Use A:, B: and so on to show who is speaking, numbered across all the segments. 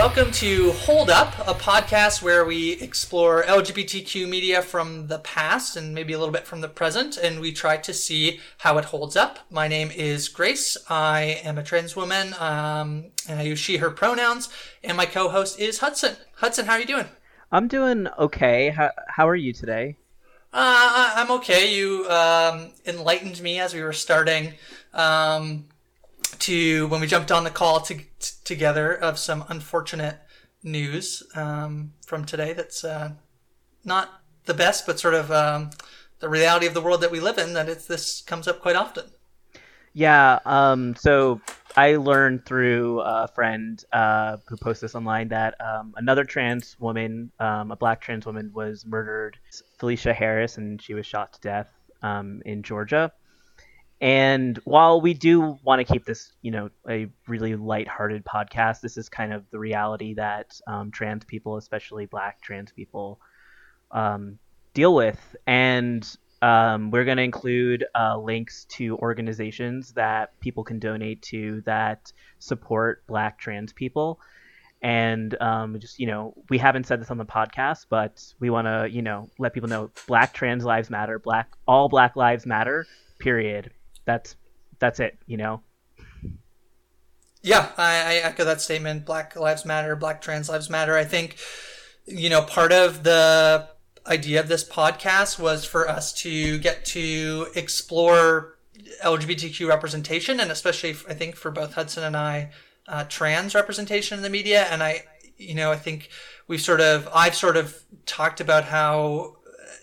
A: welcome to Hold Up, a podcast where we explore LGBTQ media from the past and maybe a little bit from the present, and we try to see how it holds up. My name is Grace. I am a trans woman, um, and I use she, her pronouns, and my co host is Hudson. Hudson, how are you doing?
B: I'm doing okay. How, how are you today?
A: Uh, I'm okay. You um, enlightened me as we were starting. Um, to when we jumped on the call to, t- together of some unfortunate news um, from today that's uh, not the best, but sort of um, the reality of the world that we live in. That it's this comes up quite often.
B: Yeah. Um, so I learned through a friend uh, who posted this online that um, another trans woman, um, a black trans woman, was murdered. Felicia Harris, and she was shot to death um, in Georgia. And while we do want to keep this, you know, a really light-hearted podcast, this is kind of the reality that um, trans people, especially Black trans people, um, deal with. And um, we're going to include uh, links to organizations that people can donate to that support Black trans people. And um, just you know, we haven't said this on the podcast, but we want to you know let people know Black trans lives matter. Black all Black lives matter. Period that's that's it. You know.
A: Yeah, I, I echo that statement. Black lives matter. Black trans lives matter. I think, you know, part of the idea of this podcast was for us to get to explore LGBTQ representation, and especially, I think, for both Hudson and I, uh, trans representation in the media. And I, you know, I think we've sort of, I've sort of talked about how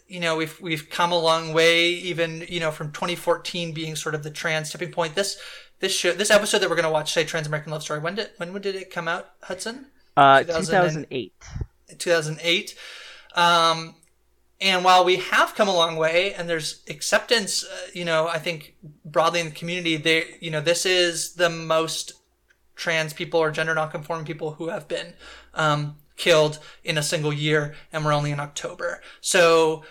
A: you know we've we've come a long way even you know from 2014 being sort of the trans tipping point. This this show this episode that we're going to watch say trans american love story when did when did it come out hudson?
B: Uh 2008
A: 2008 um and while we have come a long way and there's acceptance uh, you know i think broadly in the community they you know this is the most trans people or gender nonconforming people who have been um, killed in a single year and we're only in october. So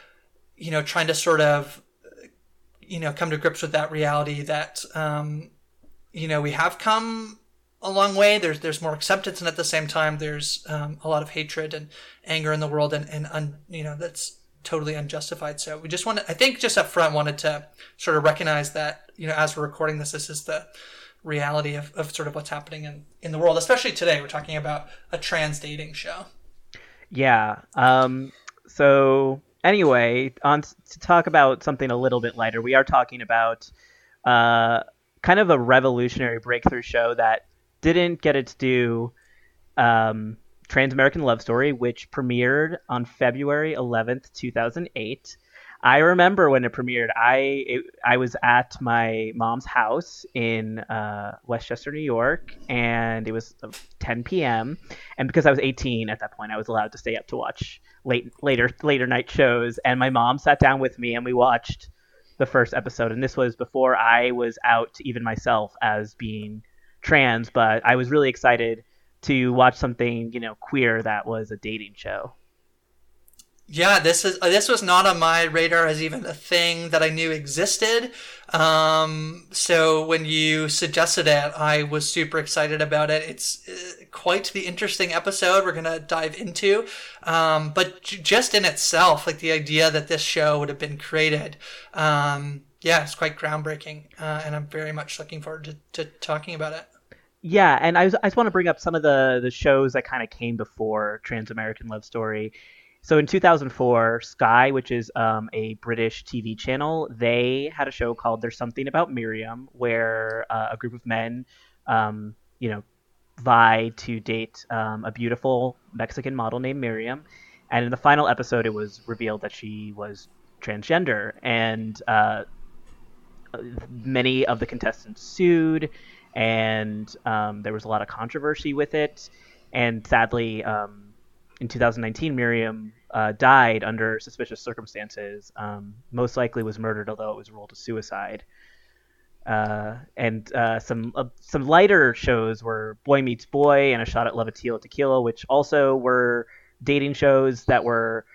A: you know, trying to sort of, you know, come to grips with that reality that, um, you know, we have come a long way. There's there's more acceptance, and at the same time, there's um, a lot of hatred and anger in the world, and and un, you know that's totally unjustified. So we just want to, I think, just up front, wanted to sort of recognize that, you know, as we're recording this, this is the reality of, of sort of what's happening in in the world, especially today. We're talking about a trans dating show.
B: Yeah. Um. So anyway, on to talk about something a little bit lighter, we are talking about uh, kind of a revolutionary breakthrough show that didn't get its due. Um, Trans American Love Story, which premiered on February 11th, 2008. I remember when it premiered. I it, I was at my mom's house in uh, Westchester, New York, and it was 10 p.m. And because I was 18 at that point, I was allowed to stay up to watch late later later night shows. And my mom sat down with me, and we watched the first episode. And this was before I was out even myself as being trans, but I was really excited to watch something you know queer that was a dating show.
A: Yeah, this is uh, this was not on my radar as even a thing that I knew existed. Um, so when you suggested it, I was super excited about it. It's uh, quite the interesting episode we're gonna dive into. Um, but j- just in itself, like the idea that this show would have been created, um, yeah, it's quite groundbreaking, uh, and I'm very much looking forward to, to talking about it.
B: Yeah, and I, was, I just want to bring up some of the the shows that kind of came before Trans American Love Story so in 2004, Sky, which is um, a British TV channel, they had a show called "There's Something About Miriam," where uh, a group of men, um, you know, vie to date um, a beautiful Mexican model named Miriam. And in the final episode, it was revealed that she was transgender, and uh, many of the contestants sued, and um, there was a lot of controversy with it. And sadly, um, in 2019, Miriam uh, died under suspicious circumstances. Um, most likely was murdered, although it was ruled a suicide. Uh, and uh, some uh, some lighter shows were Boy Meets Boy and A Shot at Love-A-Tila Tequila, which also were dating shows that were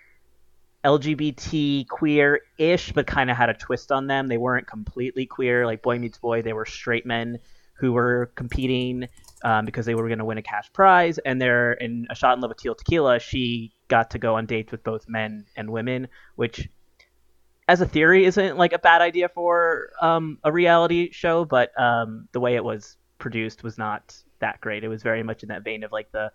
B: LGBT queer-ish, but kind of had a twist on them. They weren't completely queer. Like Boy Meets Boy, they were straight men who were competing um, because they were going to win a cash prize. And they're in A Shot in Love with Tila Tequila, she got to go on dates with both men and women, which as a theory isn't like a bad idea for um, a reality show, but um, the way it was produced was not that great. It was very much in that vein of like the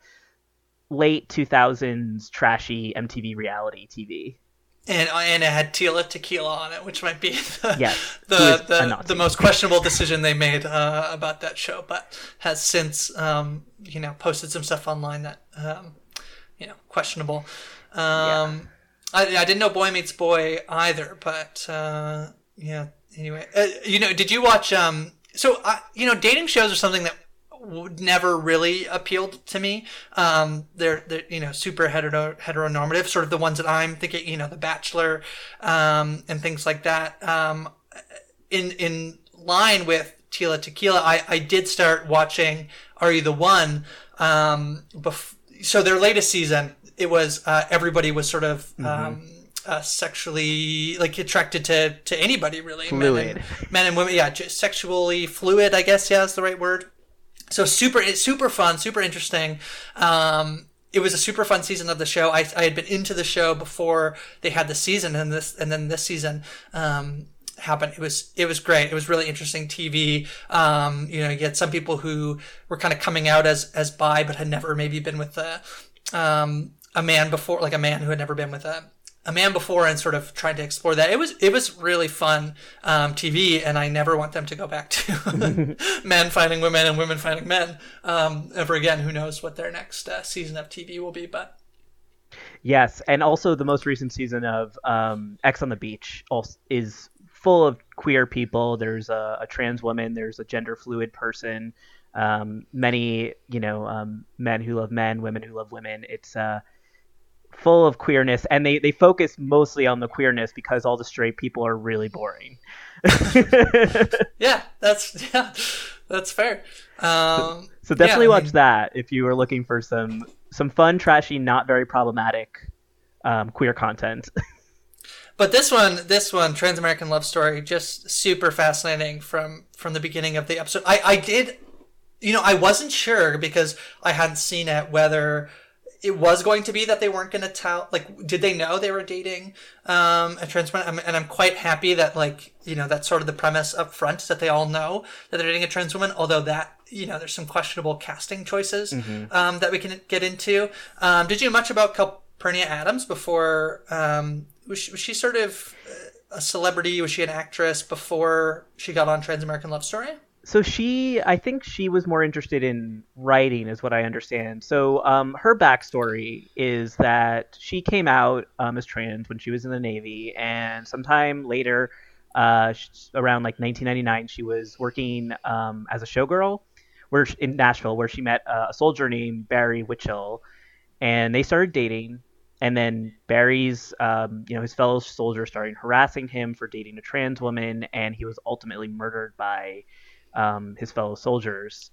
B: late 2000s trashy MTV reality TV.
A: And, and it had Tila Tequila on it, which might be the
B: Yes,
A: the, the, the most questionable decision they made uh, about that show, but has since um, you know posted some stuff online that um, you know questionable. Um, I, I didn't know Boy Meets Boy either, but uh, yeah. Anyway, uh, you know, did you watch? Um, so uh, you know, dating shows are something that never really appealed to me. Um, they're, they're you know super hetero, heteronormative, sort of the ones that I'm thinking. You know, The Bachelor, um, and things like that. Um, in in line with Tila Tequila, I, I did start watching Are You the One? Um, bef- so their latest season, it was uh, everybody was sort of um, uh, sexually like attracted to to anybody really, men and, men and women. Yeah, just sexually fluid. I guess yeah, is the right word. So super, it's super fun, super interesting. Um, it was a super fun season of the show. I, I had been into the show before they had the season, and this and then this season um, happened. It was it was great. It was really interesting TV. Um, you know, you had some people who were kind of coming out as as bi, but had never maybe been with a um, a man before, like a man who had never been with a a man before, and sort of tried to explore that. It was it was really fun um, TV, and I never want them to go back to men fighting women and women fighting men um, ever again. Who knows what their next uh, season of TV will be, but.
B: Yes, and also the most recent season of um, Ex on the Beach is full of queer people. There's a, a trans woman. There's a gender fluid person. Um, many, you know, um, men who love men, women who love women. It's uh, full of queerness, and they they focus mostly on the queerness because all the straight people are really boring.
A: Yeah, that's yeah, that's fair. Um,
B: So definitely
A: yeah, I
B: watch
A: mean,
B: that if you are looking for some some fun, trashy, not very problematic um, queer content.
A: But this one, this one, Trans American Love Story, just super fascinating from from the beginning of the episode. I I did, you know, I wasn't sure because I hadn't seen it whether it was going to be that they weren't going to tell. Like, did they know they were dating um, a trans woman? I'm- And I'm quite happy that like you know that's sort of the premise up front that they all know that they're dating a trans woman. Although that you know there's some questionable casting choices um, that we can get into. Um, did you know much about Calpurnia Addams before? Um, was she, was she sort of a celebrity? Was she an actress before she got on Trans American Love Story?
B: So she, I think she was more interested in writing, is what I understand. So um, her backstory is that she came out um, as trans when she was in the Navy, and sometime later, uh, around like 1999, she was working um, as a showgirl, where sh- in Nashville, where she met uh, a soldier named Barry Winchell, and they started dating. And then Barry's, um, you know, his fellow soldiers started harassing him for dating a trans woman, and he was ultimately murdered by um, his fellow soldiers.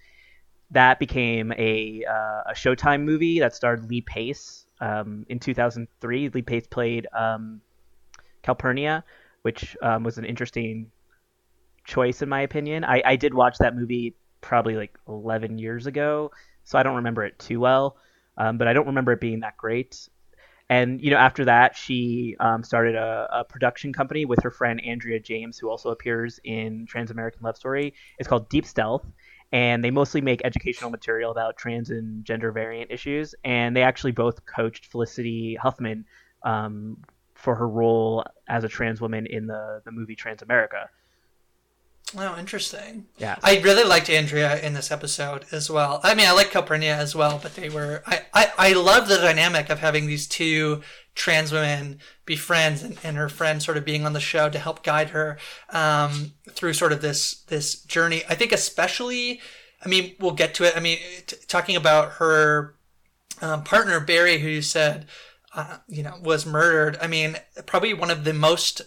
B: That became a, uh, a Showtime movie that starred Lee Pace um, in 2003. Lee Pace played um, Calpurnia, which um, was an interesting choice in my opinion. I, I did watch that movie probably like 11 years ago, so I don't remember it too well, um, but I don't remember it being that great. And you know, after that, she um, started a, a production company with her friend Andrea James, who also appears in Trans American Love Story. It's called Deep Stealth, and they mostly make educational material about trans and gender variant issues. And they actually both coached Felicity Huffman um, for her role as a trans woman in the the movie Transamerica.
A: Oh, interesting.
B: Yeah.
A: I really liked Andrea in this episode as well. I mean, I like Calpurnia as well, but they were. I, I, I love the dynamic of having these two trans women be friends and, and her friend sort of being on the show to help guide her um, through sort of this this journey. I think especially. I mean, we'll get to it. I mean, t- talking about her um, partner Barry, who you said, uh, you know, was murdered. I mean, probably one of the most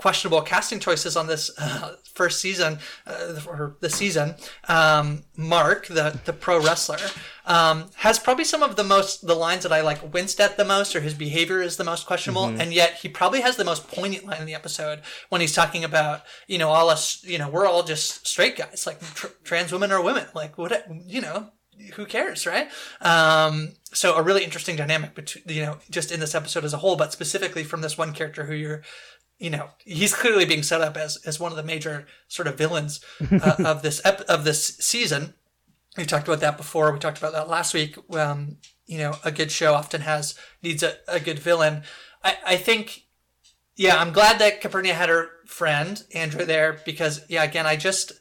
A: questionable casting choices on this uh, first season uh, or the season. Um, Mark, the the pro wrestler, um, has probably some of the most the lines that I like winced at the most, or his behavior is the most questionable,
B: Mm-hmm.
A: and yet he probably has the most poignant line in the episode when he's talking about you know all us you know we're all just straight guys like tr- trans women are women like what you know who cares, right? Um, so a really interesting dynamic between you know just in this episode as a whole, but specifically from this one character who you're, you know, he's clearly being set up as as one of the major sort of villains uh, of this ep- of this season. We talked about that before. We talked about that last week. Um, you know, a good show often has needs a, a good villain. I, I think, yeah, I'm glad that Calpurnia had her friend Andrea there because, yeah, again, I just,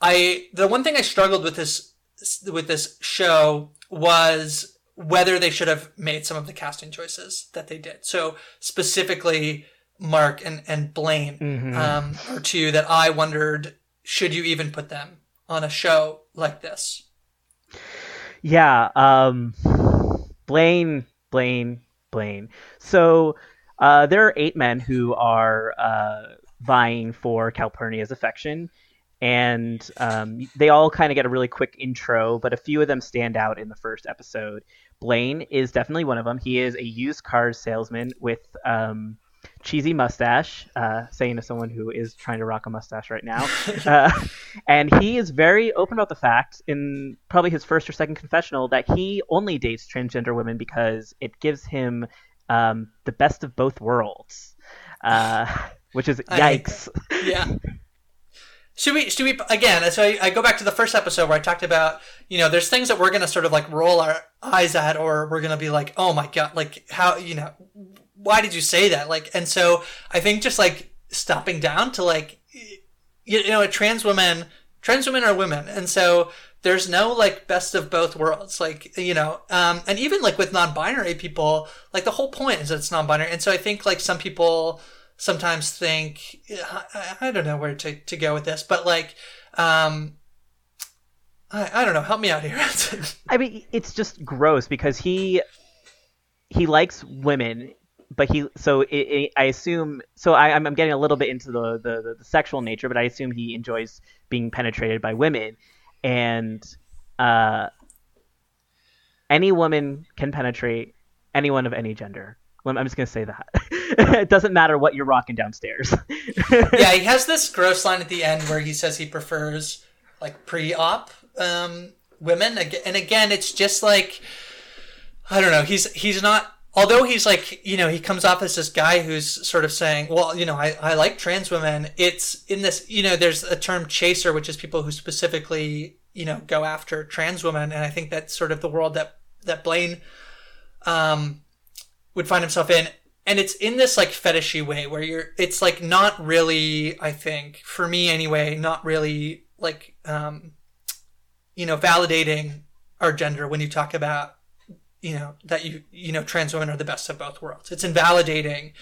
A: I the one thing I struggled with this with this show was whether they should have made some of the casting choices that they did. So specifically, Mark and and Blaine um, are two that I wondered should you even put them on a show like this.
B: Yeah, um, Blaine, Blaine, Blaine. So uh, there are eight men who are uh, vying for Calpurnia's affection, and um, they all kind of get a really quick intro, but a few of them stand out in the first episode. Blaine is definitely one of them. He is a used car salesman with um, cheesy mustache, uh, saying to someone who is trying to rock a mustache right now. uh, and he is very open about the fact, in probably his first or second confessional, that he only dates transgender women because it gives him um, the best of both worlds. Uh, which is
A: I
B: yikes.
A: yeah. Should we? Should we again? So I, I go back to the first episode where I talked about you know there's things that we're gonna sort of like roll our eyes at, or we're gonna be like, oh my god, like how you know why did you say that? Like, and so I think just like stopping down to like you, you know a trans woman, trans women are women, and so there's no like best of both worlds like you know um, and even like with non-binary people like the whole point is that it's non-binary and so i think like some people sometimes think I, I don't know where to, to go with this, but like um I, I don't know, help me out here.
B: I mean, it's just gross because he he likes women, but he so it, it, I assume so I, I'm I'm getting a little bit into the, the the the sexual nature, but I assume he enjoys being penetrated by women, and uh, any woman can penetrate anyone of any gender. I'm just gonna say that it doesn't matter what you're rocking downstairs.
A: yeah, he has this gross line at the end where he says he prefers like pre-op um, women, and again, it's just like I don't know. He's he's not. Although he's like, you know, he comes off as this guy who's sort of saying, well, you know, I, I like trans women. It's in this, you know, there's a term chaser, which is people who specifically, you know, go after trans women. And I think that's sort of the world that, that Blaine, um, would find himself in. And it's in this like fetishy way where you're, it's like not really, I think, for me anyway, not really like, um, you know, validating our gender when you talk about, you know, that you, you know, trans women are the best of both worlds. It's invalidating,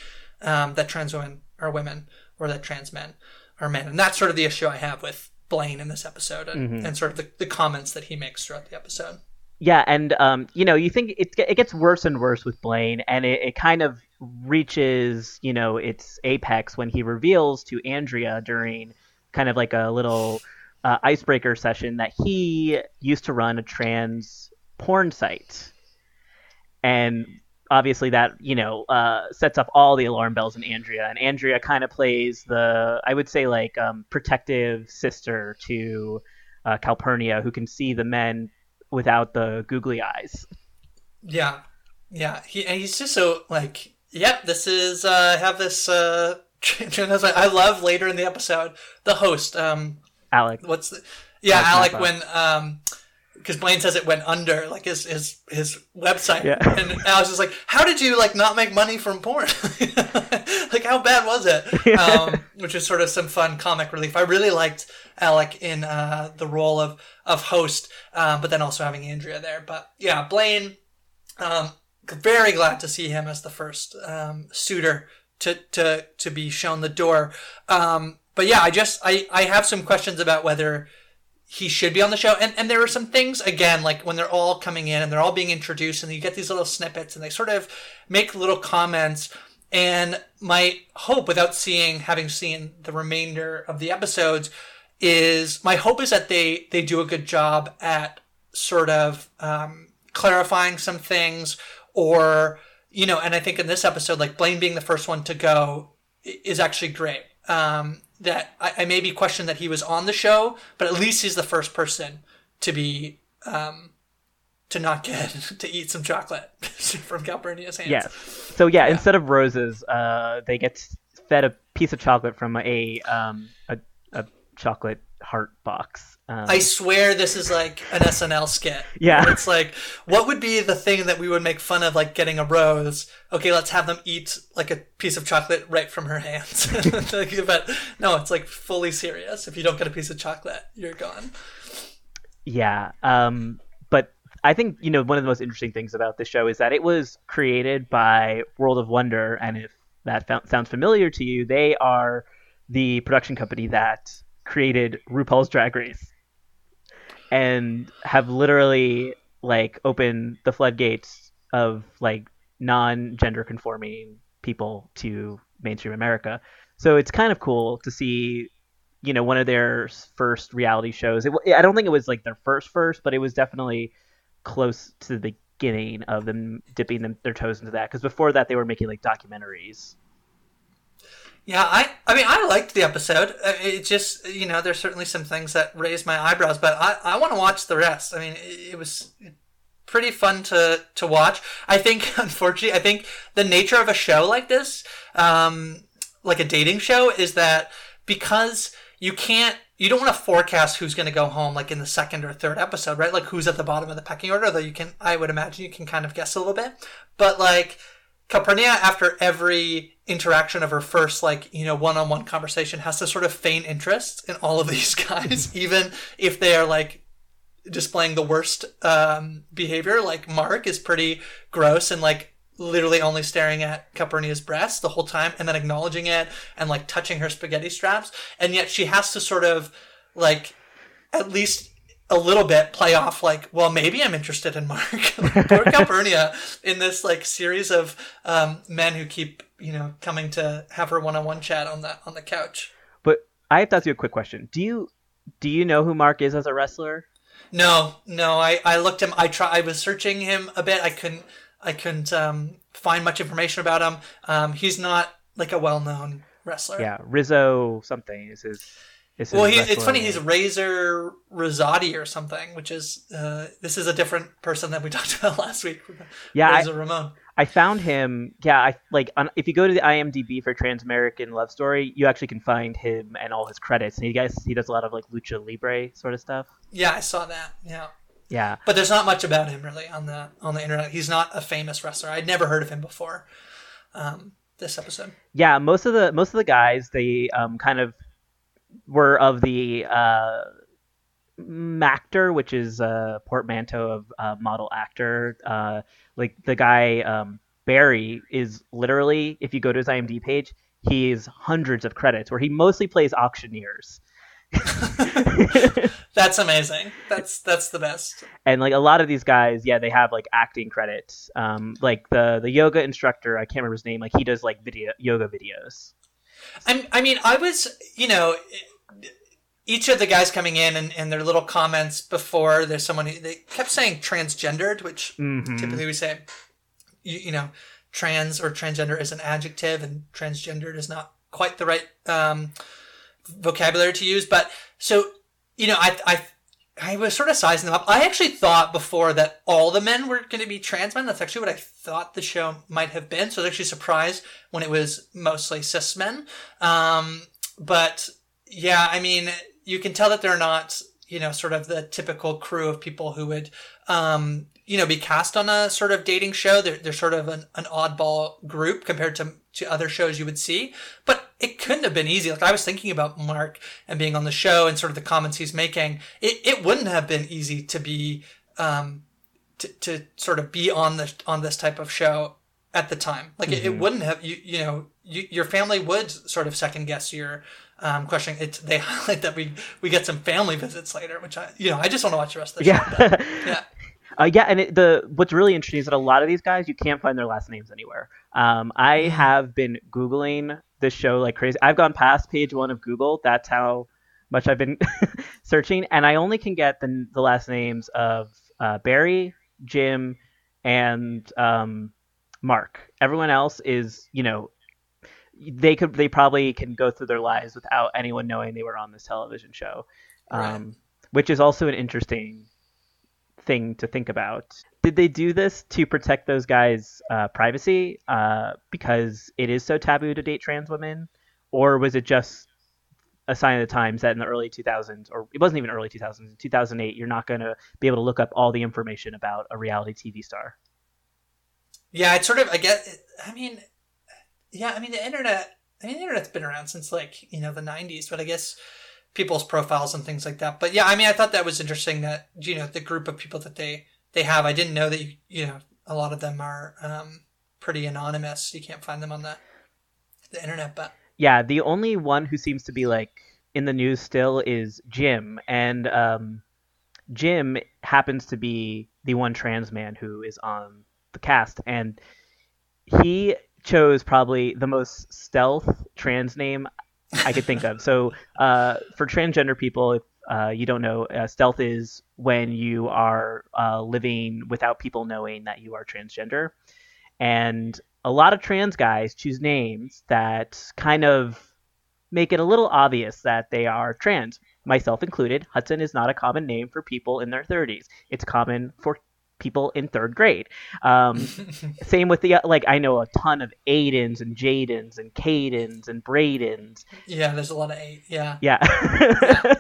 A: um, that trans women are women or that trans men are men. And that's sort of the issue I have with Blaine in this episode and, and sort of the, the comments that he makes throughout the episode.
B: Yeah, and um, you know, you think it it gets worse and worse with Blaine, and it, it kind of reaches you know its apex when he reveals to Andrea during kind of like a little uh, icebreaker session that he used to run a trans porn site, and obviously that you know uh, sets up all the alarm bells in Andrea, and Andrea kind of plays the I would say like um, protective sister to uh, Calpurnia, who can see the men without the googly eyes.
A: Yeah. Yeah. He, and he's just so like, yep, this is, uh, I have this, uh, I love later in the episode, the host, um,
B: Alec.
A: what's the, yeah,
B: Alec
A: Alec, when, um, because Blaine says it went under, like his his his website,
B: Yeah.
A: and I was just like, "How did you like not make money from porn? like, how bad was it?" Um, which is sort of some fun comic relief. I really liked Alec in uh, the role of of host, um, but then also having Andrea there. But yeah, Blaine, um, very glad to see him as the first um, suitor to to to be shown the door. Um, but yeah, I just I I have some questions about whether he should be on the show. And and there are some things again, like when they're all coming in and they're all being introduced, and you get these little snippets, and they sort of make little comments. and my hope, without seeing, having seen the remainder of the episodes, is my hope is that they they do a good job at sort of um, clarifying some things, or you know, and I think in this episode, like Blaine being the first one to go is actually great. Um, that I, I maybe question that he was on the show, but at least he's the first person to be um, to not get to eat some chocolate from Calpurnia's hands.
B: Yes. So yeah, yeah, instead of roses, uh, they get fed a piece of chocolate from a um, a, a chocolate heart box. Um,
A: I swear this is like an SNL skit.
B: Yeah.
A: It's like, what would be the thing that we would make fun of, like getting a rose? Okay, let's have them eat like a piece of chocolate right from her hands. but no, it's like fully serious. If you don't get a piece of chocolate, you're gone.
B: Yeah. Um, but I think, you know, one of the most interesting things about this show is that it was created by World of Wonder. And if that sounds familiar to you, they are the production company that created RuPaul's Drag Race and have literally like opened the floodgates of like non-gender conforming people to mainstream America. So it's kind of cool to see, you know, one of their first reality shows. It, I don't think it was like their first first, but it was definitely close to the beginning of them dipping them, their toes into that. Because before that, they were making like documentaries.
A: Yeah, I I mean I liked the episode. Uh, it just you know there's certainly some things that raised my eyebrows, but I I want to watch the rest. I mean it, was pretty fun to to watch. I think unfortunately I think the nature of a show like this, um, like a dating show, is that because you can't you don't want to forecast who's going to go home like in the second or third episode, right? Like who's at the bottom of the pecking order. Though you can, I would imagine you can kind of guess a little bit, but like Calpurnia, after every interaction of her first, like, you know, one on one conversation, has to sort of feign interest in all of these guys, even if they are like displaying the worst um, behavior. Like, Mark is pretty gross and like literally only staring at Calpurnia's breast the whole time and then acknowledging it and like touching her spaghetti straps. And yet she has to sort of like at least a little bit play off like, well, maybe I'm interested in Mark or Calpurnia in this like series of um, men who keep you know coming to have her one-on-one chat on the on the couch.
B: But I have to ask you a quick question. Do you do you know who Mark is as a wrestler?
A: No, no. I I looked him. I try. I was searching him a bit. I couldn't. I couldn't um, find much information about him. Um, he's not like a well-known wrestler.
B: Yeah, Rizzo something is his
A: well, he's, it's funny. He's Razor Rosati or something, which is uh, this is a different person that we talked about last week.
B: Yeah, Razor I, Ramon. I found him. Yeah, I like on, if you go to the IMDb for Trans American Love Story, you actually can find him and all his credits. And he guys he does a lot of like lucha libre sort of stuff.
A: Yeah, I saw that. Yeah.
B: Yeah.
A: But there's not much about him really on the on the internet. He's not a famous wrestler. I'd never heard of him before. Um, this episode.
B: Yeah, most of the most of the guys they um, kind of were of the uh, MACTOR, which is a portmanteau of uh, model actor. Uh, like the guy um, Barry is literally, if you go to his IMDb page, he he's hundreds of credits where he mostly plays auctioneers.
A: that's amazing. That's that's the best.
B: And like a lot of these guys, yeah, they have like acting credits. Um, like the the yoga instructor, I can't remember his name. Like he does like video yoga videos.
A: I, I mean, I was, you know, each of the guys coming in and, and their little comments before there's someone who they kept saying transgendered, which mm-hmm. typically we say, you, you, know, trans or transgender is an adjective and transgendered is not quite the right um, vocabulary to use. But so, you know, I, I I was sort of sizing them up. I actually thought before that all the men were going to be trans men. That's actually what I thought the show might have been. So I was actually surprised when it was mostly cis men. Um, but yeah, I mean, you can tell that they're not, you know, sort of the typical crew of people who would, um, you know, be cast on a sort of dating show. They're, they're sort of an, an oddball group compared to, to other shows you would see. But it couldn't have been easy. Like I was thinking about Mark and being on the show and sort of the comments he's making. It, it wouldn't have been easy to be um, to, to sort of be on the on this type of show at the time. Like mm-hmm. it, it, mm-hmm. wouldn't have you you know you, your family would sort of second guess your um, question. It they highlight that we we get some family visits later, which I you know I just want to watch the rest of the
B: yeah.
A: show. yeah.
B: Uh, yeah, and it, the what's really interesting is that a lot of these guys you can't find their last names anywhere. Um, I
A: Mhm.
B: have been googling this show like crazy. I've gone past page one of Google. That's how much I've been searching, and I only can get the the last names of uh, Barry, Jim, and um, Mark. Everyone else is you know they could they probably can go through their lives without anyone knowing they were on this television show,
A: Right.
B: um, which is also an interesting thing to think about. Did they do this to protect those guys' uh, privacy uh, because it is so taboo to date trans women, or was it just a sign of the times that in the early 2000s, or it wasn't even early 2000s, in 2008, you're not going to be able to look up all the information about a reality TV star?
A: Yeah, it's sort of. I guess. I mean, yeah. I mean, the internet. I mean, the internet's been around since like you know the '90s, but I guess people's profiles and things like that. But yeah, I mean, I thought that was interesting that you know the group of people that they they have. I didn't know that you you know a lot of them are um, pretty anonymous. You can't find them on the the internet, but
B: Yeah, the only one who seems to be like in the news still is Jim, and um, Jim happens to be the one trans man who is on the cast, and he chose probably the most stealth trans name I could think of. So uh, for transgender people, uh, you don't know, uh, stealth is when you are uh, living without people knowing that you are transgender. And a lot of trans guys choose names that kind of make it a little obvious that they are trans, myself included. Hudson is not a common name for people in their 30s. It's common for people in third grade. Um, same with the like I know a ton of Aidens and Jadens and Cadens and Bradens.
A: yeah, there's a lot of eight. Yeah,
B: Yeah.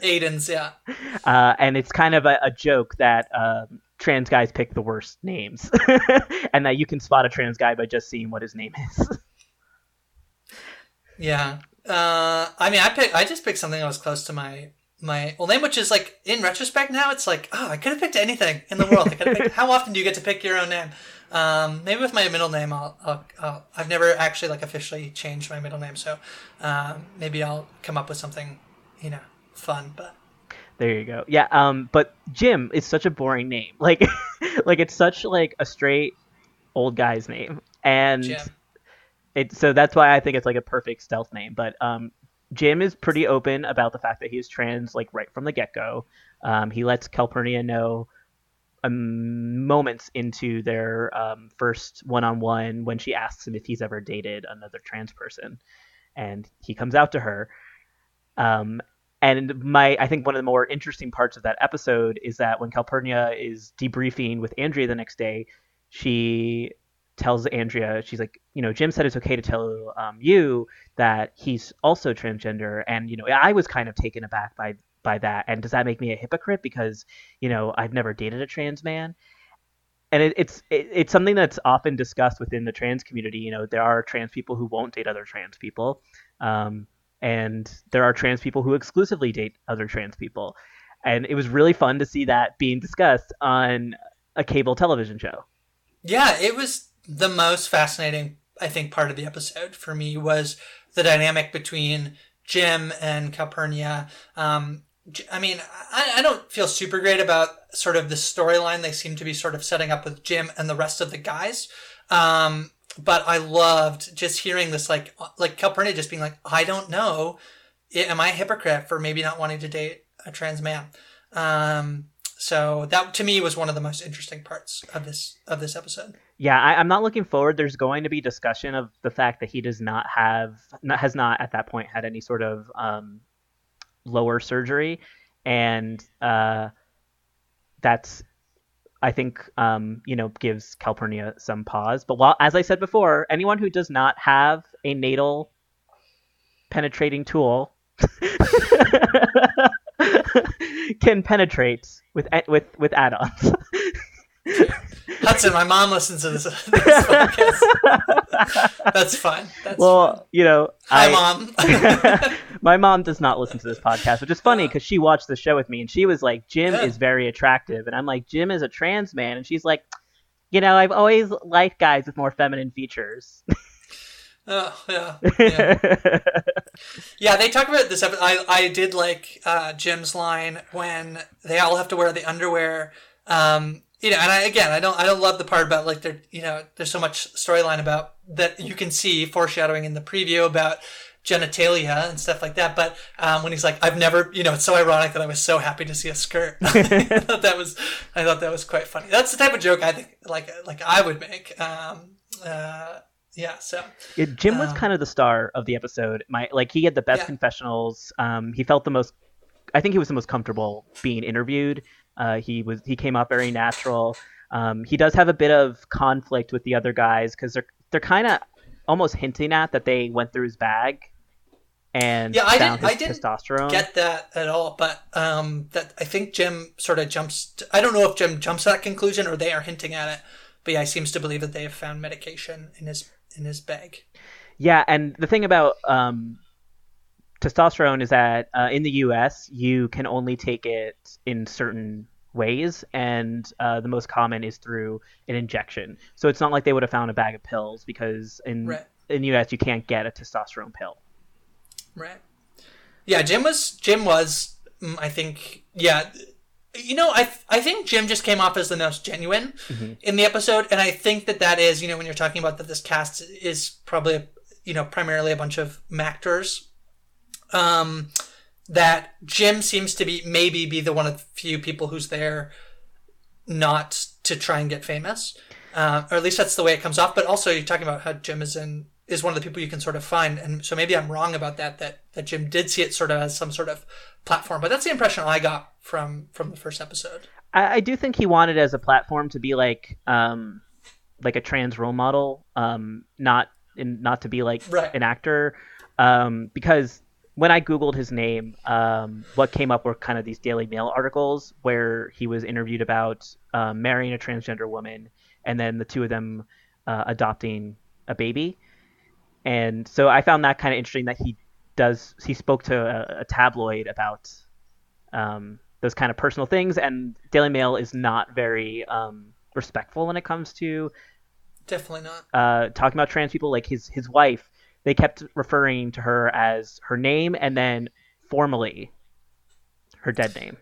A: Aidens. Yeah,
B: uh, and it's kind of a, a joke that um, trans guys pick the worst names, and that you can spot a trans guy by just seeing what his name is.
A: yeah. Uh, I mean, I pick. I just picked something that was close to my my old name, which is like in retrospect now, it's like, oh, I could have picked anything in the world. I could have picked. How often do you get to pick your own name? Um, maybe with my middle name, I'll, I'll, I'll. I've never actually like officially changed my middle name, so um, maybe I'll come up with something, you know, fun. But
B: There you go. Yeah. Um. But Jim is such a boring name. Like, like it's such like a straight old guy's name, and it. So that's why I think it's like a perfect stealth name. But um, Jim is pretty open about the fact that he's trans, like right from the get go. Um, he lets Calpurnia know um, moments into their um, first one on one when she asks him if he's ever dated another trans person, and he comes out to her. Um, and my, I think one of the more interesting parts of that episode is that when Calpurnia is debriefing with Andrea the next day, she tells Andrea, she's like, you know, Jim said it's okay to tell um, you that he's also transgender, and you know, I was kind of taken aback by by that. And does that make me a hypocrite because you know I've never dated a trans man? And it, it's it, it's something that's often discussed within the trans community. You know, there are trans people who won't date other trans people, um, and there are trans people who exclusively date other trans people. And it was really fun to see that being discussed on a cable television show.
A: Yeah, it was the most fascinating, I think, part of the episode for me was the dynamic between Jim and Calpurnia. Um, I mean, I, I don't feel super great about sort of the storyline they seem to be sort of setting up with Jim and the rest of the guys. Um, but I loved just hearing this, like, like Calpurnia just being like, I don't know, am I a hypocrite for maybe not wanting to date a trans man? Um, so that to me was one of the most interesting parts of this of this episode.
B: Yeah, I, I'm not looking forward. There's going to be discussion of the fact that he does not have, not, has not at that point had any sort of um, lower surgery, and uh, that's, I think, um, you know, gives Calpurnia some pause. But while, as I said before, anyone who does not have a natal penetrating tool can penetrate with with with add-ons.
A: Hudson, my mom listens to this, this podcast. That's fine. That's
B: well,
A: fine.
B: you know,
A: Hi,
B: I-
A: mom.
B: my mom does not listen to this podcast, which is funny because she watched the show with me and she was like, Jim
A: Yeah.
B: is very attractive. And I'm like, Jim is a trans man. And she's like, you know, I've always liked guys with more feminine features.
A: Oh, yeah, yeah. Yeah, they talk about this. epi- I I did like uh, Jim's line when they all have to wear the underwear, um, you know, and I, again, I don't, I don't love the part about like there, you know, there's so much storyline about that you can see foreshadowing in the preview about genitalia and stuff like that. But um, when he's like, "I've never," you know, it's so ironic that I was so happy to see a skirt. I thought that was, I thought that was quite funny. That's the type of joke I think, like, like I would make. Um, uh, yeah. So
B: Yeah, Jim was
A: Um,
B: kind of the star of the episode. My like he had the best
A: Yeah.
B: confessionals. Um, he felt the most. I think he was the most comfortable being interviewed. Uh, he was he came off very natural. Um, he does have a bit of conflict with the other guys because they're they're kind of almost hinting at that they went through his bag and
A: Yeah, I didn't- I didn't
B: testosterone.
A: get that at all. But um, that I think Jim sort of jumps. To, I don't know if Jim jumps to that conclusion or they are hinting at it. But yeah, he seems to believe that they have found medication in his in his bag.
B: Yeah, and the thing about um, testosterone is that uh, in the U.S. you can only take it in certain ways, and uh, the most common is through an injection. So it's not like they would have found a bag of pills because in
A: Right.
B: in the U.S. you can't get a testosterone pill.
A: Right. Yeah, Jim was Jim was mm, I think yeah you know I I think Jim just came off as the most genuine in the episode and I think that that is you know when you're talking about that this cast is probably you know primarily a bunch of actors um that Jim seems to be maybe be the one of the few people who's there not to try and get famous uh, or at least that's the way it comes off. But also, you're talking about how Jim is in is one of the people you can sort of find, and so maybe I'm wrong about that. That that Jim did see it sort of as some sort of platform, but that's the impression I got from from the first episode.
B: I, I do think he wanted as a platform to be like um, like a trans role model, um, not in, not to be like
A: Right.
B: an actor, um, because when I googled his name, um, what came up were kind of these Daily Mail articles where he was interviewed about um, marrying a transgender woman, and then the two of them uh, adopting a baby, and so I found that kind of interesting that he does he spoke to a, a tabloid about um, those kind of personal things, and Daily Mail is not very um, respectful when it comes to
A: Definitely not.
B: uh, talking about trans people. Like his his wife, they kept referring to her as her name and then formally her dead name,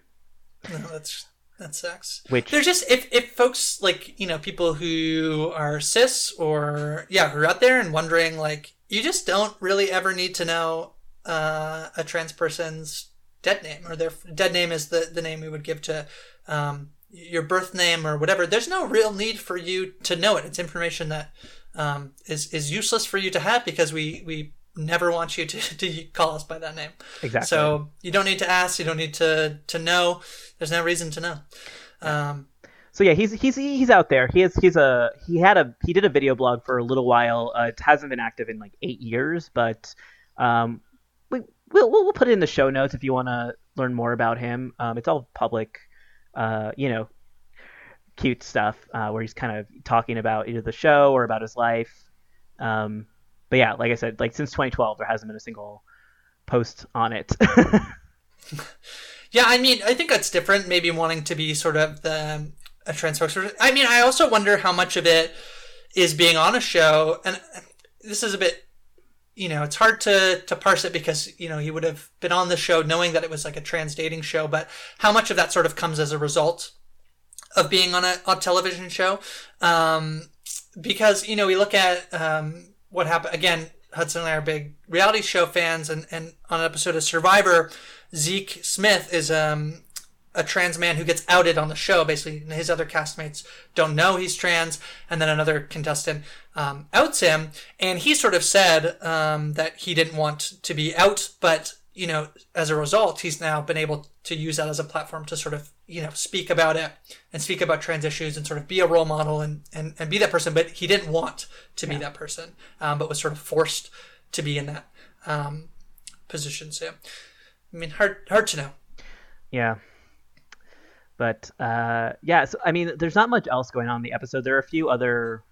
A: No, that's that sucks.
B: which
A: They're just if if folks like you know people who are cis or yeah who are out there and wondering like you just don't really ever need to know uh, a trans person's dead name or their dead name is the the name we would give to um, your birth name or whatever. There's no real need for you to know it. It's information that um, is is useless for you to have because we we never want you to, to call us by that name.
B: exactly.
A: So you don't need to ask. You don't need to to know. There's no reason to know. Um,
B: so yeah, he's he's he's out there. He has he's a he had a he did a video blog for a little while. Uh, it hasn't been active in like eight years, but um, we we'll we'll put it in the show notes if you want to learn more about him. Um, it's all public, uh, you know, cute stuff uh, where he's kind of talking about either the show or about his life. Um, but yeah, like I said, like since 2012, there hasn't been a single post on it.
A: yeah, I mean, I think that's different. Maybe wanting to be sort of the a trans person. I mean, I also wonder how much of it is being on a show, and this is a bit, you know, it's hard to to parse it because you know he would have been on the show knowing that it was like a trans dating show, but how much of that sort of comes as a result of being on a, a television show? Um, because you know we look at um, what happened again. Hudson and I are big reality show fans, and, and on an episode of Survivor, Zeke Smith is um, a trans man who gets outed on the show. Basically, his other castmates don't know he's trans, and then another contestant um, outs him, and he sort of said um, that he didn't want to be out, but you know, as a result, he's now been able to use that as a platform to sort of you know speak about it and speak about trans issues and sort of be a role model and and, and be that person. But he didn't want to be that person, um, but was sort of forced to be in that um, position. So, I mean, hard hard to know.
B: Yeah. But uh, yeah, so I mean, there's not much else going on in the episode. There are a few other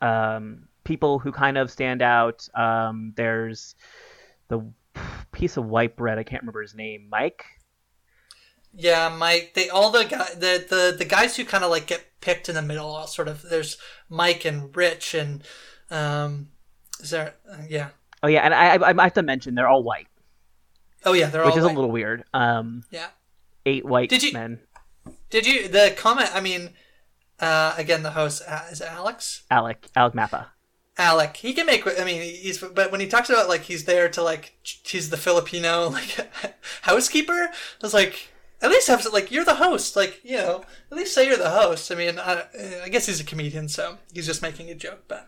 B: um, people who kind of stand out. Um, there's the piece of white bread. I can't remember his name. Mike.
A: Yeah, Mike. They all the guy the the the guys who kind of like get picked in the middle. All sort of. There's Mike and Rich and um, is there? Uh, yeah.
B: Oh yeah, and I, I I have to mention they're all white,
A: Oh yeah, they're all
B: which
A: all.
B: is
A: white.
B: a little weird. Um,
A: Yeah.
B: eight white
A: Did you-
B: men.
A: Did you the comment? I mean, Uh, again, the host uh, is it Alex.
B: Alec Alec Mapa.
A: Alec, he can make. I mean, he's but when he talks about like he's there to like he's the Filipino like housekeeper. I was like, at least have like you're the host. Like you know, at least say you're the host. I mean, I, I guess he's a comedian, so he's just making a joke. But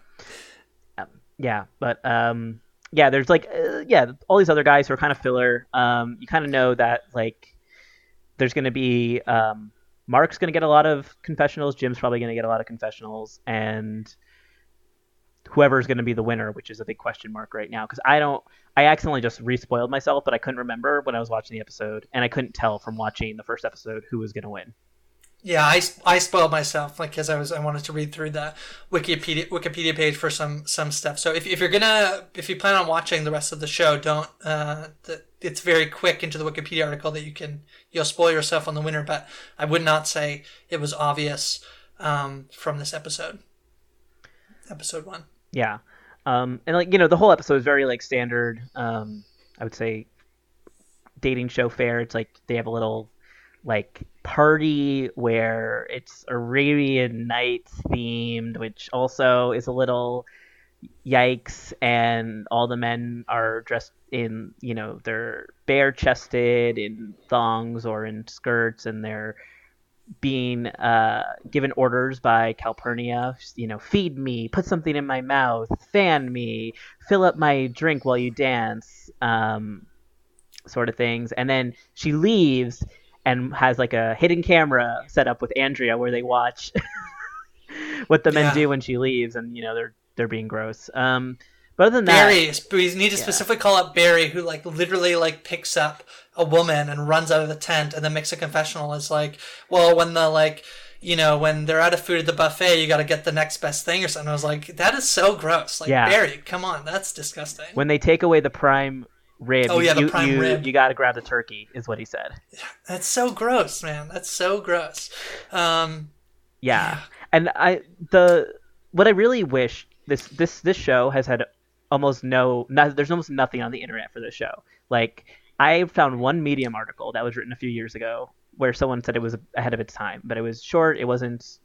B: Um, yeah, but um, yeah, there's like uh, yeah, all these other guys who are kind of filler. Um, you kind of know that like there's going to be um, Mark's going to get a lot of confessionals. Jim's probably going to get a lot of confessionals, and whoever's going to be the winner, which is a big question mark right now, because I don't. I accidentally just respoiled myself, but I couldn't remember when I was watching the episode, and I couldn't tell from watching the first episode who was going to win.
A: yeah, I, I spoiled myself like because I was I wanted to read through the Wikipedia Wikipedia page for some some stuff. So if, if you're gonna if you plan on watching the rest of the show, don't. Uh, the, it's very quick into the Wikipedia article that you can you'll spoil yourself on the winner. But I would not say it was obvious um, from this episode. Episode one.
B: Yeah. Um, and like you know, the whole episode is very like standard. Um, I would say dating show fare. It's like they have a little like party where it's Arabian Nights themed, which also is a little yikes. And all the men are dressed in you know they're bare chested in thongs or in skirts, and they're being uh, given orders by Calpurnia, you know, feed me, put something in my mouth, fan me, fill up my drink while you dance, um, sort of things. And then she leaves and has like a hidden camera set up with Andrea where they watch what the men
A: Yeah.
B: do when she leaves, and you know they're they're being gross. Um, but other than that,
A: Barry, we need to specifically call out Barry, who like literally like picks up a woman and runs out of the tent, and then makes a confessional. Is like, well, when the like, you know, when they're out of food at the buffet, you got to get the next best thing or something. I was like, that is so gross. Like
B: Yeah.
A: Barry, come on, that's disgusting.
B: when they take away the prime rib,
A: Oh,
B: you,
A: yeah, the
B: you,
A: prime
B: you,
A: rib.
B: you got to grab the turkey, is what he said.
A: That's so gross, man. That's so gross. Um,
B: Yeah. And I the what I really wish this this this show has had almost no, no there's almost nothing on the internet for this show. Like I found one Medium article that was written a few years ago where someone said it was ahead of its time, but it was short, it wasn't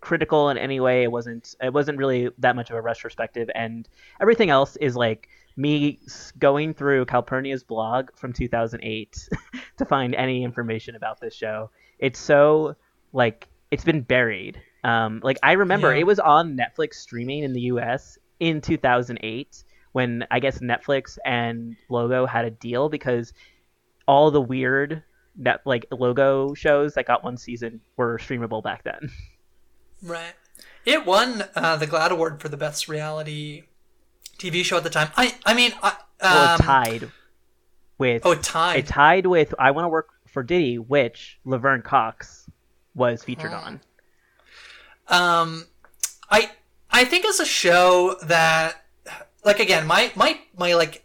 B: critical in any way, it wasn't it wasn't really that much of a retrospective and everything else is like me going through Calpurnia's blog from 2008 to find any information about this show. It's so like it's been buried. Um, like I remember
A: Yeah.
B: it was on Netflix streaming in the U.S. in 2008 when I guess Netflix and Logo had a deal because all the weird net like logo shows that got one season were streamable back then.
A: right. It won uh, the GLAAD Award for the best reality TV show at the time. I, I mean, I, um,
B: well, tied with
A: oh, tied.
B: it tied with I Want to Work for Diddy, which Laverne Cox was featured
A: Oh.
B: on.
A: Um, I I think as a show that, like again, my my my like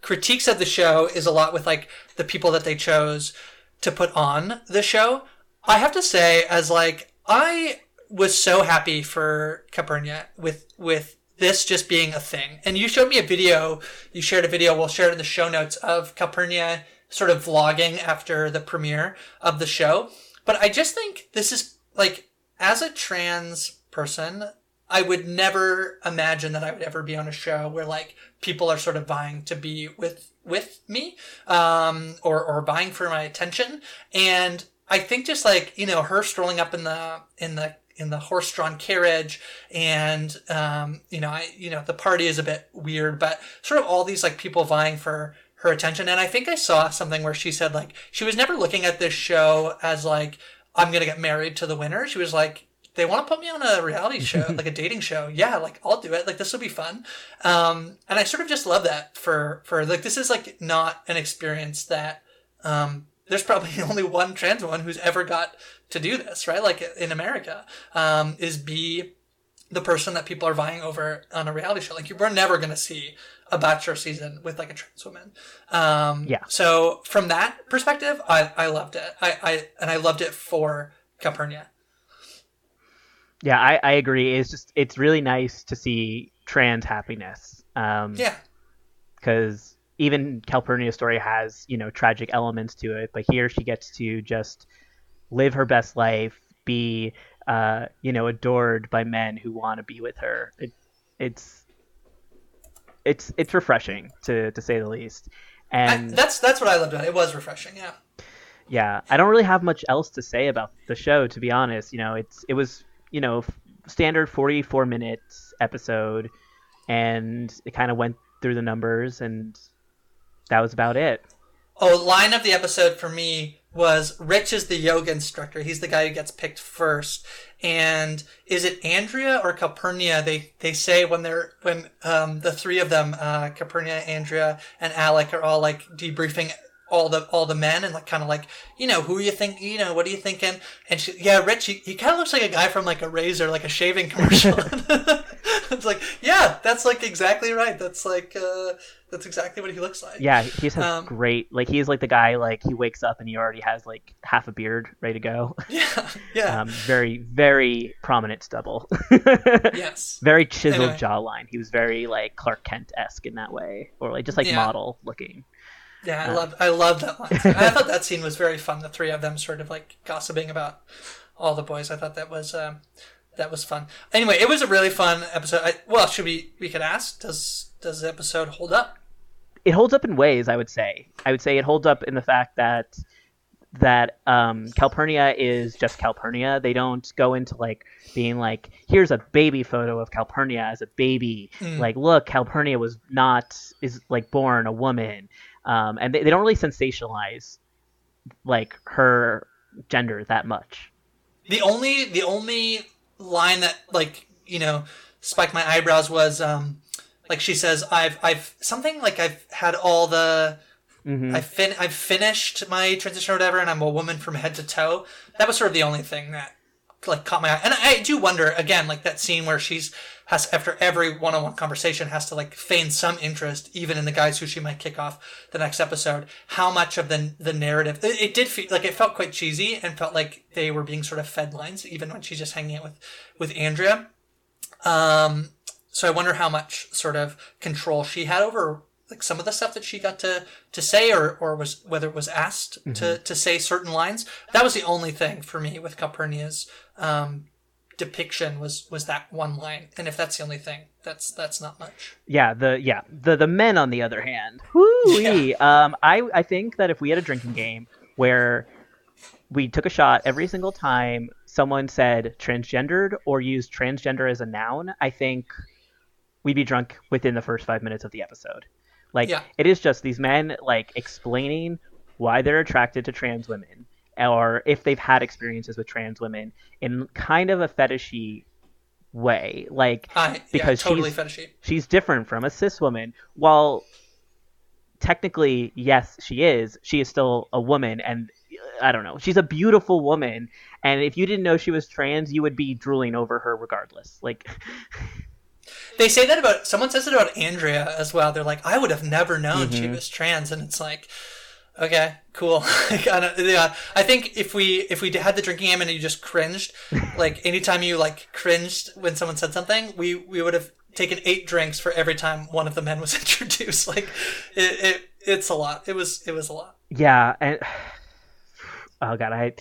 A: critiques of the show is a lot with like the people that they chose to put on the show. I have to say, as like I was so happy for Calpurnia with with this just being a thing. And you showed me a video. You shared a video. We'll share it in the show notes of Calpurnia sort of vlogging after the premiere of the show. But I just think this is like as a trans person, I would never imagine that I would ever be on a show where like people are sort of vying to be with with me, um, or or vying for my attention. And I think just like you know her strolling up in the in the in the horse-drawn carriage, and um, you know I you know the party is a bit weird, but sort of all these like people vying for her attention. And I think I saw something where she said like she was never looking at this show as like I'm gonna get married to the winner. She was like, they want to put me on a reality show, like a dating show. Yeah, like I'll do it. Like this will be fun. Um, and I sort of just love that for for like this is like not an experience that um, there's probably only one trans woman who's ever got to do this, right? Like in America, um, is be the person that people are vying over on a reality show. Like you we're never gonna see a bachelor season with like a trans woman. Um,
B: Yeah.
A: So from that perspective, I, I loved it. I, I and I loved it for Calpurnia.
B: Yeah, I, I agree. It's just it's really nice to see trans happiness. Um,
A: Yeah.
B: because even Calpurnia's story has you know tragic elements to it, but here she gets to just live her best life, be uh, you know, adored by men who want to be with her. It, it's it's it's refreshing to to say the least. And
A: I, that's that's what I loved about it. It was refreshing, yeah.
B: Yeah, I don't really have much else to say about the show, to be honest. You know, it's it was you know standard forty four minutes episode, and it kind of went through the numbers, and that was about it.
A: Oh, line of the episode for me was Rich is the yoga instructor. He's the guy who gets picked first. And is it Andrea or Calpurnia? They they say when they're when um, the three of them, uh, Calpurnia, Andrea, and Alec are all like debriefing all the all the men and like kind of like you know who you think you know what are you thinking? And she, yeah rich he, he kind of looks like a guy from like a razor like a shaving commercial. It's like yeah that's like exactly right. That's like uh that's exactly what he looks like.
B: Yeah he has um, great like he's like the guy like he wakes up and he already has like half a beard ready to go.
A: Yeah yeah.
B: Um, very very prominent stubble.
A: Yes.
B: Very chiseled anyway. jawline. He was very like clark kent-esque in that way or like just like yeah. model looking
A: yeah, I uh, love I love that line. I thought that scene was very fun. The three of them sort of like gossiping about all the boys. I thought that was um, that was fun. Anyway, it was a really fun episode. I, well, should we we could ask does does the episode hold up?
B: It holds up in ways. I would say. I would say it holds up in the fact that that um, Calpurnia is just Calpurnia. They don't go into like being like, here's a baby photo of Calpurnia as a baby. Mm. Like, look, Calpurnia was not is like born a woman um, and they, they don't really sensationalize like her gender that much.
A: The only the only line that like you know spiked my eyebrows was um like she says I've I've something like I've had all the mm-hmm. I've fin I've finished my transition or whatever and I'm a woman from head to toe. That was sort of the only thing that like caught my eye. And I do wonder again like that scene where she's has after every one-on-one conversation has to like feign some interest even in the guys who she might kick off the next episode how much of the the narrative it, it did feel like it felt quite cheesy and felt like they were being sort of fed lines even when she's just hanging out with with andrea um so i wonder how much sort of control she had over like some of the stuff that she got to to say or or was whether it was asked mm-hmm. to to say certain lines that was the only thing for me with calpurnia's um depiction was was that one line. And if that's the only thing that's that's not much.
B: Yeah the yeah the the men on the other hand. Yeah. um i i think that if we had a drinking game where we took a shot every single time someone said transgendered or used transgender as a noun i think we'd be drunk within the first five minutes of the episode. Like yeah. it is just these men like explaining why they're attracted to trans women or if they've had experiences with trans women in kind of a fetishy way like
A: uh, because yeah, totally she's, fetishy.
B: she's different from a cis woman while technically yes she is she is still a woman and i don't know she's a beautiful woman and if you didn't know she was trans you would be drooling over her regardless like
A: they say that about someone says it about andrea as well they're like i would have never known mm-hmm. she was trans and it's like Okay, cool. I yeah, I think if we if we had the drinking game and you just cringed, like anytime you like cringed when someone said something, we we would have taken eight drinks for every time one of the men was introduced. Like it, it it's a lot. It was it was a lot.
B: Yeah, and oh god, I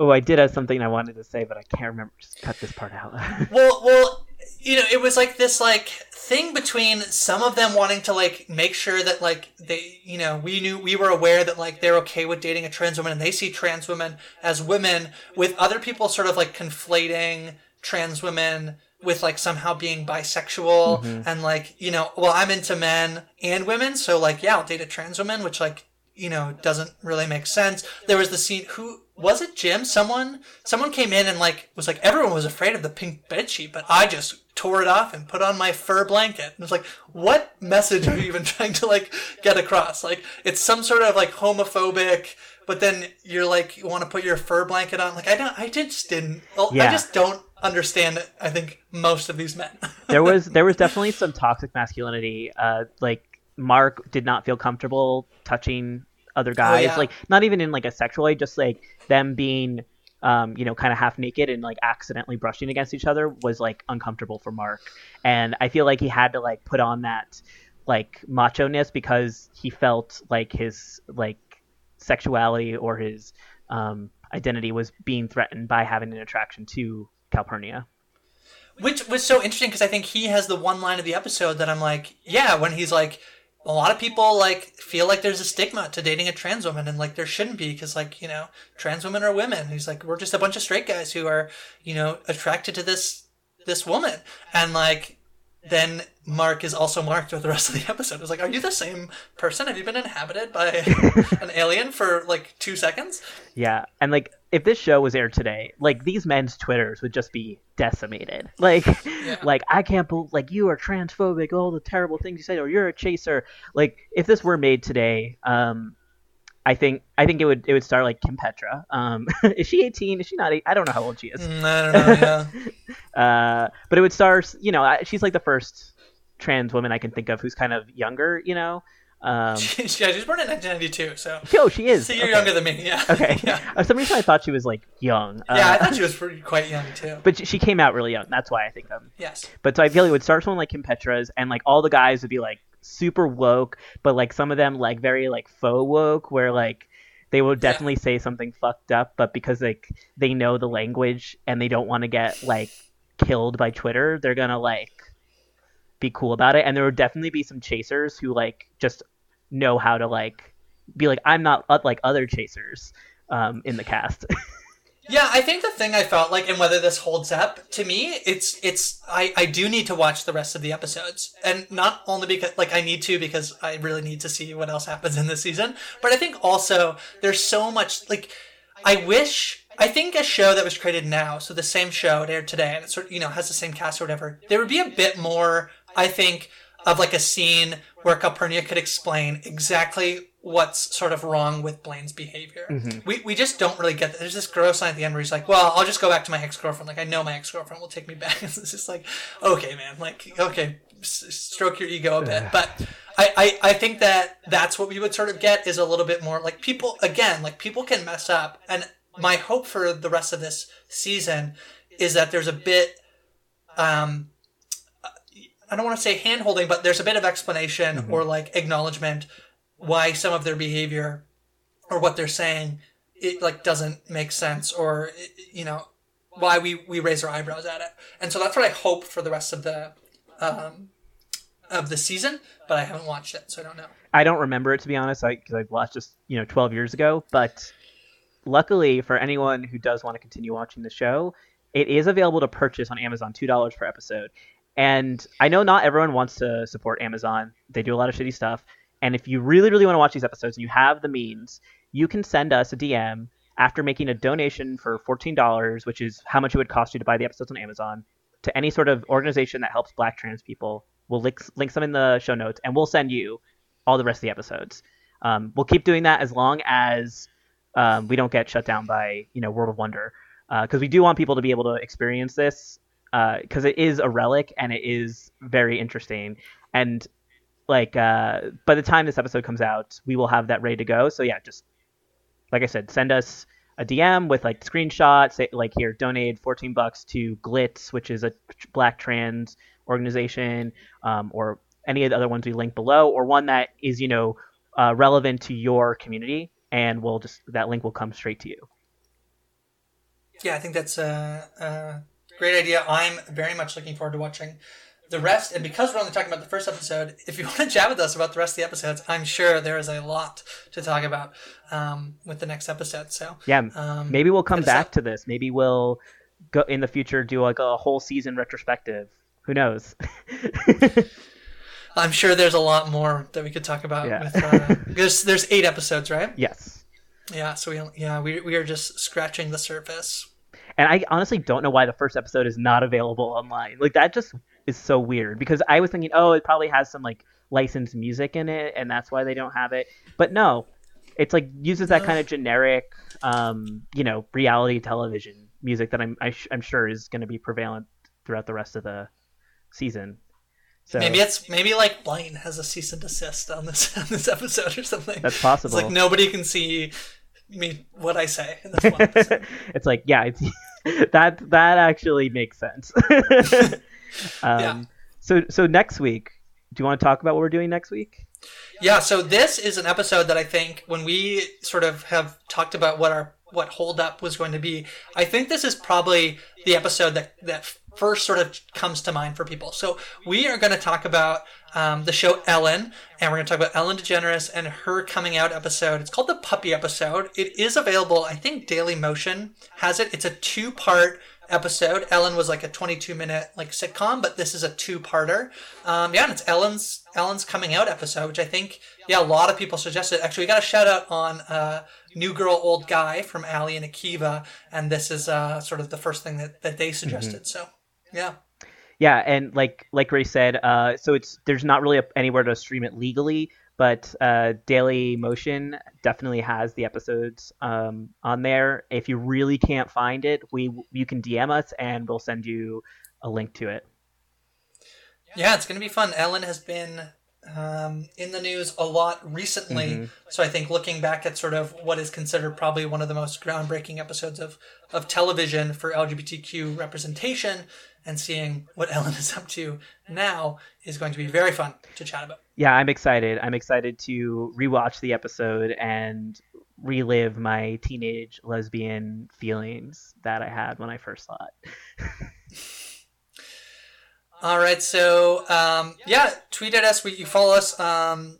B: oh I did have something I wanted to say, but I can't remember. Just cut this part out.
A: well, well, you know, it was like this like thing between some of them wanting to like make sure that like they you know we knew we were aware that like they're okay with dating a trans woman and they see trans women as women with other people sort of like conflating trans women with like somehow being bisexual mm-hmm. and like you know well i'm into men and women so like yeah i'll date a trans woman which like you know doesn't really make sense there was the scene who was it Jim? Someone someone came in and like was like everyone was afraid of the pink bed sheet, but I just tore it off and put on my fur blanket. And it's like, what message are you even trying to like get across? Like it's some sort of like homophobic, but then you're like you want to put your fur blanket on. Like I don't, I just didn't. Yeah. I just don't understand. I think most of these men.
B: there was there was definitely some toxic masculinity. Uh, like Mark did not feel comfortable touching other oh, guys. Oh, yeah. Like not even in like a sexual way, just like them being um, you know, kind of half naked and like accidentally brushing against each other was like uncomfortable for Mark. And I feel like he had to like put on that like macho ness because he felt like his like sexuality or his um, identity was being threatened by having an attraction to Calpurnia.
A: Which was so interesting because I think he has the one line of the episode that I'm like, yeah, when he's like, a lot of people like feel like there's a stigma to dating a trans woman and like there shouldn't be because like you know trans women are women he's like we're just a bunch of straight guys who are you know attracted to this this woman and like then Mark is also marked with the rest of the episode. It's like, are you the same person? Have you been inhabited by an alien for like two seconds?
B: Yeah, and like if this show was aired today, like these men's twitters would just be decimated. Like, yeah. like I can't believe like you are transphobic, all the terrible things you say, or you're a chaser. Like if this were made today, um, I think I think it would it would start like Kim Petra. Um, is she 18? Is she not? 18? I don't know how old she is.
A: Mm, I don't know.
B: Yeah. uh, but it would start. You know, she's like the first trans woman I can think of who's kind of younger. You know. Um,
A: she, yeah, she was born in 1992, so.
B: Oh, she is.
A: So you're okay. younger than me, yeah.
B: Okay.
A: yeah.
B: For some reason, I thought she was like young.
A: Yeah, uh, I thought she was pretty, quite young too.
B: But she came out really young. That's why I think um.
A: Yes.
B: But so I feel like it would start someone like Kim Petras, and like all the guys would be like super woke, but like some of them like very like faux woke, where like they will definitely yeah. say something fucked up, but because like they know the language and they don't want to get like killed by Twitter, they're gonna like be cool about it. And there would definitely be some chasers who like just know how to like be like I'm not like other chasers um, in the cast.
A: Yeah, I think the thing I felt like, and whether this holds up to me, it's it's I I do need to watch the rest of the episodes, and not only because like I need to because I really need to see what else happens in this season, but I think also there's so much like I wish I think a show that was created now, so the same show it aired today, and it sort of you know has the same cast or whatever, there would be a bit more I think of like a scene where Calpurnia could explain exactly what's sort of wrong with Blaine's behavior. Mm-hmm. We, we just don't really get that. There's this gross line at the end where he's like, well, I'll just go back to my ex-girlfriend. Like, I know my ex-girlfriend will take me back. it's just like, okay, man, like, okay, s- stroke your ego a bit. but I, I, I think that that's what we would sort of get is a little bit more like people, again, like people can mess up. And my hope for the rest of this season is that there's a bit, um, I don't want to say hand holding, but there's a bit of explanation mm-hmm. or like acknowledgement why some of their behavior or what they're saying it like doesn't make sense or you know why we we raise our eyebrows at it. And so that's what i hope for the rest of the um of the season but i haven't watched it so i don't know.
B: I don't remember it to be honest i because i watched this you know 12 years ago but luckily for anyone who does want to continue watching the show it is available to purchase on amazon $2 per episode and i know not everyone wants to support amazon they do a lot of shitty stuff and if you really, really want to watch these episodes and you have the means, you can send us a DM after making a donation for $14, which is how much it would cost you to buy the episodes on Amazon, to any sort of organization that helps black trans people. We'll link, link them in the show notes and we'll send you all the rest of the episodes. Um, we'll keep doing that as long as um, we don't get shut down by, you know, World of Wonder. Because uh, we do want people to be able to experience this because uh, it is a relic and it is very interesting. And like uh, by the time this episode comes out, we will have that ready to go. So yeah, just like I said, send us a DM with like screenshots, say, like here, donate 14 bucks to GLITS, which is a black trans organization, um, or any of the other ones we link below, or one that is you know uh, relevant to your community, and we'll just that link will come straight to you.
A: Yeah, I think that's a, a great idea. I'm very much looking forward to watching the rest, and because we're only talking about the first episode, if you want to chat with us about the rest of the episodes, I'm sure there is a lot to talk about um, with the next episode. So
B: yeah, um, maybe we'll come back to this. Maybe we'll go in the future do like a whole season retrospective. Who knows?
A: I'm sure there's a lot more that we could talk about. Yeah. With, uh, there's there's eight episodes, right?
B: Yes.
A: Yeah. So we yeah we we are just scratching the surface.
B: And I honestly don't know why the first episode is not available online. Like that just is so weird because I was thinking, oh, it probably has some like licensed music in it, and that's why they don't have it. But no, it's like uses that kind of generic, um, you know, reality television music that I'm I am sure is going to be prevalent throughout the rest of the season.
A: So maybe it's maybe like Blaine has a cease and desist on this on this episode or something.
B: That's possible.
A: It's like nobody can see me what I say.
B: it's like yeah, it's that that actually makes sense. Um, yeah. So so next week, do you want to talk about what we're doing next week?
A: Yeah. So this is an episode that I think when we sort of have talked about what our what hold up was going to be, I think this is probably the episode that that first sort of comes to mind for people. So we are going to talk about um, the show Ellen, and we're going to talk about Ellen DeGeneres and her coming out episode. It's called the Puppy episode. It is available. I think Dailymotion has it. It's a two part episode. Ellen was like a 22 minute like sitcom, but this is a two parter. Um, yeah, and it's Ellen's Ellen's coming out episode, which I think yeah a lot of people suggested. Actually, we got a shout out on uh, New Girl Old Guy from Ali and Akiva, and this is uh, sort of the first thing that that they suggested. Mm-hmm. So yeah.
B: Yeah, and like like Ray said, uh, so it's there's not really a, anywhere to stream it legally, but uh, Dailymotion definitely has the episodes um, on there. If you really can't find it, we you can DM us and we'll send you a link to it.
A: Yeah, it's going to be fun. Ellen has been um, in the news a lot recently, mm-hmm. so I think looking back at sort of what is considered probably one of the most groundbreaking episodes of of television for LGBTQ representation and seeing what Ellen is up to now is going to be very fun to chat about.
B: Yeah, I'm excited. I'm excited to rewatch the episode and relive my teenage lesbian feelings that I had when I first saw it.
A: All right, so um, yeah, tweet at us. We, you follow us um,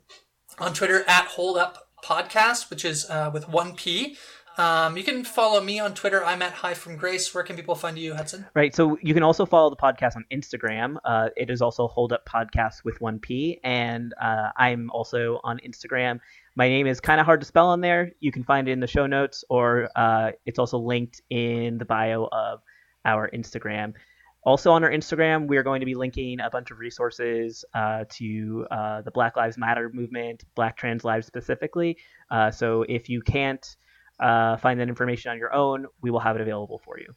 A: on Twitter at Hold Up Podcast, which is uh, with one P. Um, you can follow me on Twitter. I'm at Hi from Grace. Where can people find you, Hudson?
B: Right. So you can also follow the podcast on Instagram. Uh, it is also Hold Up Podcast with one P, and uh, I'm also on Instagram. My name is kind of hard to spell on there. You can find it in the show notes, or uh, it's also linked in the bio of our Instagram. Also on our Instagram, we are going to be linking a bunch of resources uh, to uh, the Black Lives Matter movement, Black trans lives specifically. Uh, so if you can't uh, find that information on your own, we will have it available for you.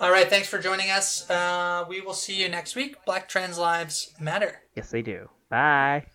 A: All right, thanks for joining us. Uh, we will see you next week. Black Trans Lives Matter.
B: Yes, they do. Bye.